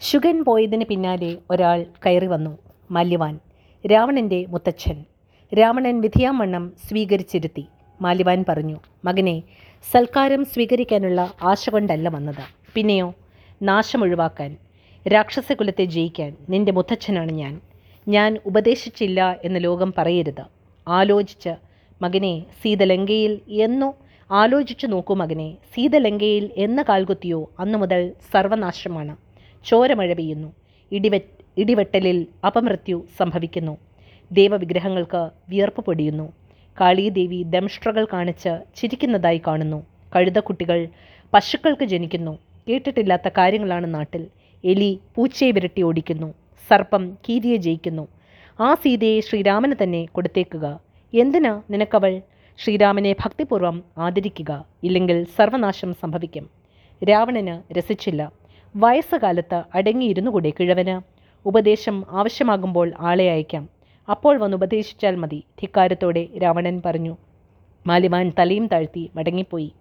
ശുഗൻ പോയതിന് പിന്നാലെ ഒരാൾ കയറി വന്നു. മാല്യവാൻ. രാവണന്റെ മുത്തച്ഛൻ. രാവണൻ വിധിയാമണ്ണം സ്വീകരിച്ചിരുത്തി. മാല്യവാൻ പറഞ്ഞു മകനെ സൽക്കാരം സ്വീകരിക്കാനുള്ള ആശ കൊണ്ടല്ല വന്നത്. പിന്നെയോ നാശം ഒഴിവാക്കാൻ. രാക്ഷസകുലത്തെ ജയിക്കാൻ. നിന്റെ മുത്തച്ഛനാണ് ഞാൻ. ഞാൻ ഉപദേശിച്ചില്ല എന്ന് ലോകം പറയരുത്. ആലോചിച്ച് മകനെ സീതലങ്കയിൽ എന്നോ ആലോചിച്ചു നോക്കൂ മകനെ. സീതലങ്കയിൽ എന്ന കാൽകുത്തിയോ അന്നു മുതൽ സർവനാശമാണ്. ചോരമഴ പെയ്യുന്നു ഇടിവെ ഇടിവെട്ടലിൽ അപമൃത്യു സംഭവിക്കുന്നു. ദേവവിഗ്രഹങ്ങൾക്ക് വിയർപ്പ് പൊടിയുന്നു. കാളീദേവി ദംഷ്ട്രകൾ കാണിച്ച് ചിരിക്കുന്നതായി കാണുന്നു. കഴുതക്കുട്ടികൾ പശുക്കൾക്ക് ജനിക്കുന്നു. കേട്ടിട്ടില്ലാത്ത കാര്യങ്ങളാണ് നാട്ടിൽ. എലി പൂച്ചയെ വിരട്ടി ഓടിക്കുന്നു. സർപ്പം കീരിയെ ജയിക്കുന്നു. ആ സീതയെ ശ്രീരാമന് തന്നെ കൊടുത്തേക്കുക. എന്തിനാ നിനക്കവൾ ശ്രീരാമനെ ഭക്തിപൂർവം ആദരിക്കുക? ഇല്ലെങ്കിൽ സർവനാശം സംഭവിക്കും. രാവണന് രസിച്ചില്ല. വയസ്സുകാലത്ത് അടങ്ങിയിരുന്നു കൂടെ കിഴവന്. ഉപദേശം ആവശ്യമാകുമ്പോൾ ആളെ അയക്കാം. അപ്പോൾ വന്ന് ഉപദേശിച്ചാൽ മതി ധിക്കാരത്തോടെ രാവണൻ പറഞ്ഞു. മാലിവാൻ തലയും താഴ്ത്തി മടങ്ങിപ്പോയി.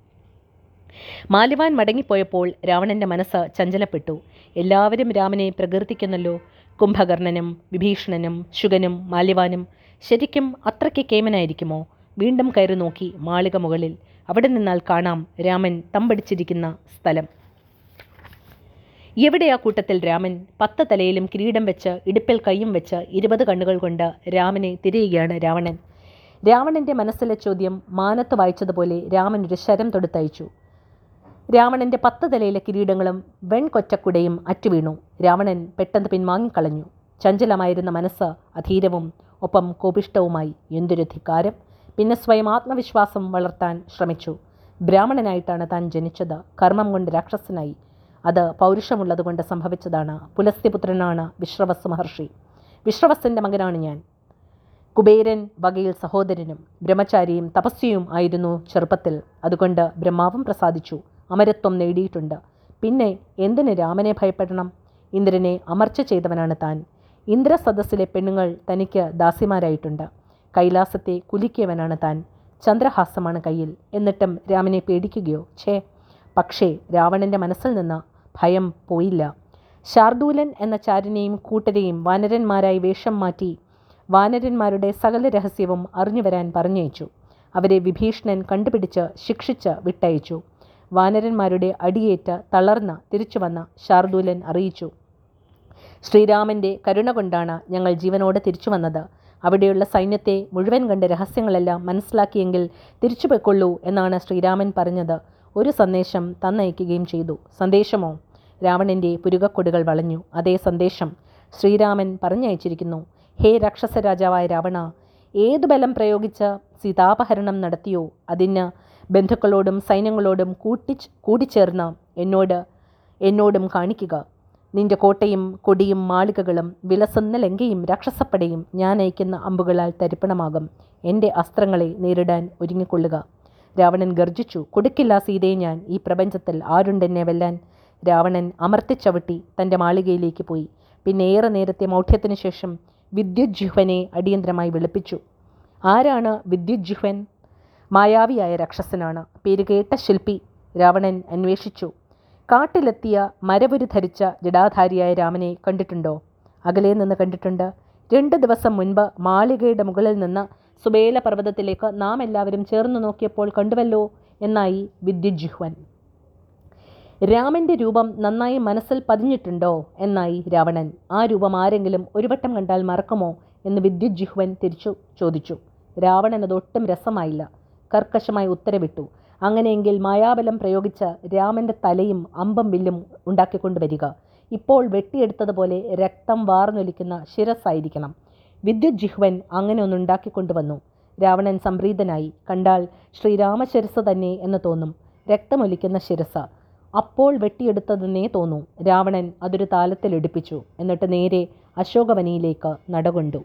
മാലിവാൻ മടങ്ങിപ്പോയപ്പോൾ രാവണന്റെ മനസ്സ് ചഞ്ചലപ്പെട്ടു. എല്ലാവരും രാമനെ പ്രകീർത്തിക്കുന്നല്ലോ. കുംഭകർണനും വിഭീഷണനും ശുഗനും മാലിവാനും ശരിക്കും അത്രയ്ക്ക് കേമനായിരിക്കുമോ? വീണ്ടും കയറി നോക്കി മാളിക മുകളിൽ അവിടെ നിന്നാൽ കാണാം രാമൻ തമ്പടിച്ചിരിക്കുന്ന സ്ഥലം. എവിടെയാ കൂട്ടത്തിൽ രാമൻ പത്ത് തലയിലും കിരീടം വെച്ച് ഇടുപ്പിൽ കൈയും വെച്ച് ഇരുപത് കണ്ണുകൾ കൊണ്ട് രാമനെ തിരയുകയാണ് രാവണൻ. രാവണന്റെ മനസ്സിലെ ചോദ്യം മാനത്ത് വായിച്ചതുപോലെ രാമൻ ഒരു ശരം തൊടുത്തയച്ചു. രാവണന്റെ പത്ത് തലയിലെ കിരീടങ്ങളും വെൺകൊറ്റക്കുടയും അറ്റുവീണു. രാവണൻ പെട്ടെന്ന് പിൻവാങ്ങിക്കളഞ്ഞു. ചഞ്ചലമായിരുന്ന മനസ്സ് അധീരവും ഒപ്പം കോപിഷ്ടവുമായി എന്തൊരു ധിക്കാരം പിന്നെ സ്വയം ആത്മവിശ്വാസം വളർത്താൻ ശ്രമിച്ചു. ബ്രാഹ്മണനായിട്ടാണ് താൻ ജനിച്ചത്. കർമ്മം കൊണ്ട് രാക്ഷസനായി. അത് പൗരുഷമുള്ളതുകൊണ്ട് സംഭവിച്ചതാണ്. പുലസ്ത്യപുത്രനാണ് വിശ്രവസ് മഹർഷി. വിശ്രവസിന്റെ മകനാണ് ഞാൻ. കുബേരൻ വകയിൽ സഹോദരനും ബ്രഹ്മചാരിയും തപസ്വിയും ആയിരുന്നു ചെറുപ്പത്തിൽ. അതുകൊണ്ട് ബ്രഹ്മാവും പ്രസാദിച്ചു. അമരത്വം നേടിയിട്ടുണ്ട്. പിന്നെ എന്തിന് രാമനെ ഭയപ്പെടണം? ഇന്ദ്രനെ അമർച്ച ചെയ്തവനാണ് താൻ. ഇന്ദ്രസദസ്സിലെ പെണ്ണുങ്ങൾ തനിക്ക് ദാസിമാരായിട്ടുണ്ട്. കൈലാസത്തെ കുലിക്കിയവനാണ് താൻ. ചന്ദ്രഹാസമാണ് കയ്യിൽ. എന്നിട്ടും രാമനെ പേടിക്കുകയോ? ഛേ. പക്ഷേ രാവണന്റെ മനസ്സിൽ നിന്ന് ഭയം പോയില്ല. ശാർദൂലൻ എന്ന ചാരനെയും കൂട്ടരെയും വാനരന്മാരായി വേഷം മാറ്റി വാനരന്മാരുടെ സകല രഹസ്യവും അറിഞ്ഞു വരാൻ പറഞ്ഞയച്ചു. അവരെ വിഭീഷണൻ കണ്ടുപിടിച്ച് ശിക്ഷിച്ച് വിട്ടയച്ചു. വാനരന്മാരുടെ അടിയേറ്റ് തളർന്ന തിരിച്ചു വന്ന ശാർദൂലൻ അറിയിച്ചു. ശ്രീരാമന്റെ കരുണ കൊണ്ടാണ് ഞങ്ങൾ ജീവനോട് തിരിച്ചു വന്നത്. അവിടെയുള്ള സൈന്യത്തെ മുഴുവൻ കണ്ട രഹസ്യങ്ങളെല്ലാം മനസ്സിലാക്കിയെങ്കിൽ തിരിച്ചു പൊയ്ക്കൊള്ളൂ എന്നാണ് ശ്രീരാമൻ പറഞ്ഞത്. ഒരു സന്ദേശം തന്നയക്കുകയും ചെയ്തു. സന്ദേശമോ? രാവണന്റെ പുരുകക്കൊടുകൾ വളഞ്ഞു. അതേ സന്ദേശം ശ്രീരാമൻ പറഞ്ഞയച്ചിരിക്കുന്നു. ഹേ രാക്ഷസ രാജാവായ രാവണ ഏതു ബലം പ്രയോഗിച്ച് സീതാപഹരണം നടത്തിയോ? അതിന് ബന്ധുക്കളോടും സൈന്യങ്ങളോടും കൂട്ടി കൂടിച്ചേർന്ന് എന്നോട് എന്നോടും കാണിക്കുക. നിന്റെ കോട്ടയും കൊടിയും മാളികകളും വിലസുന്ന ലങ്കയും രാക്ഷസപ്പടയും ഞാൻ അയക്കുന്ന അമ്പുകളാൽ തരിപ്പണമാകും. എന്റെ അസ്ത്രങ്ങളെ നേരിടാൻ ഒരുങ്ങിക്കൊള്ളുക. രാവണൻ ഗർജിച്ചു കൊടുക്കില്ല സീതയെ ഞാൻ ഈ പ്രപഞ്ചത്തിൽ ആരുണ്ടെന്നെ വെല്ലാൻ രാവണൻ അമർത്തിച്ചവിട്ടി തന്റെ മാളികയിലേക്ക് പോയി. പിന്നെ ഏറെ നേരത്തെ മൗഢ്യത്തിന് ശേഷം വിദ്യുജ്ജുഹ്വനെ അടിയന്തരമായി വിളിപ്പിച്ചു. ആരാണ് വിദ്യുജ്ജുഹ്വൻ? മായാവിയായ രാക്ഷസനാണ്. പേര് കേട്ട ശില്പി രാവണൻ അന്വേഷിച്ചു. കാട്ടിലെത്തിയ മരവുരു ധരിച്ച ജടാധാരിയായ രാമനെ കണ്ടിട്ടുണ്ടോ? അകലെ നിന്ന് കണ്ടിട്ടുണ്ട്. രണ്ട് ദിവസം മുൻപ് മാളികയുടെ മുകളിൽ നിന്ന് സുബേല പർവതത്തിലേക്ക് നാം എല്ലാവരും ചേർന്ന് നോക്കിയപ്പോൾ കണ്ടുവല്ലോ എന്നായി വിദ്യുജ്ജുഹ്വൻ. രാമന്റെ രൂപം നന്നായി മനസ്സിൽ പതിഞ്ഞിട്ടുണ്ടോ? എന്നായി രാവണൻ. ആ രൂപം ആരെങ്കിലും ഒരു വട്ടം കണ്ടാൽ മറക്കുമോ? എന്ന് വിദ്യുജ്ജിഹ്വൻ തിരിച്ചു ചോദിച്ചു. രാവണൻ അതൊട്ടും രസമായില്ല. കർക്കശമായി ഉത്തരവിട്ടു. അങ്ങനെയെങ്കിൽ മായാബലം പ്രയോഗിച്ച രാമന്റെ തലയും അമ്പം വില്ലും ഉണ്ടാക്കിക്കൊണ്ടുവരിക. ഇപ്പോൾ വെട്ടിയെടുത്തതുപോലെ രക്തം വാർന്നൊലിക്കുന്ന ശിരസ്സായിരിക്കണം. വിദ്യുജ്ജിഹ്വൻ അങ്ങനെ ഒന്നുണ്ടാക്കിക്കൊണ്ടുവന്നു രാവണൻ സംപ്രീതനായി. കണ്ടാൽ ശ്രീരാമശിരസ് തന്നെ എന്ന് തോന്നും. രക്തമൊലിക്കുന്ന ശിരസ് അപ്പോൾ വെട്ടിയെടുത്തതെന്നേ തോന്നൂ. രാവണൻ അതൊരു താലത്തിൽ എടുപ്പിച്ചു എന്നിട്ട് നേരെ അശോകവനിയിലേക്ക് നടകൊണ്ടു.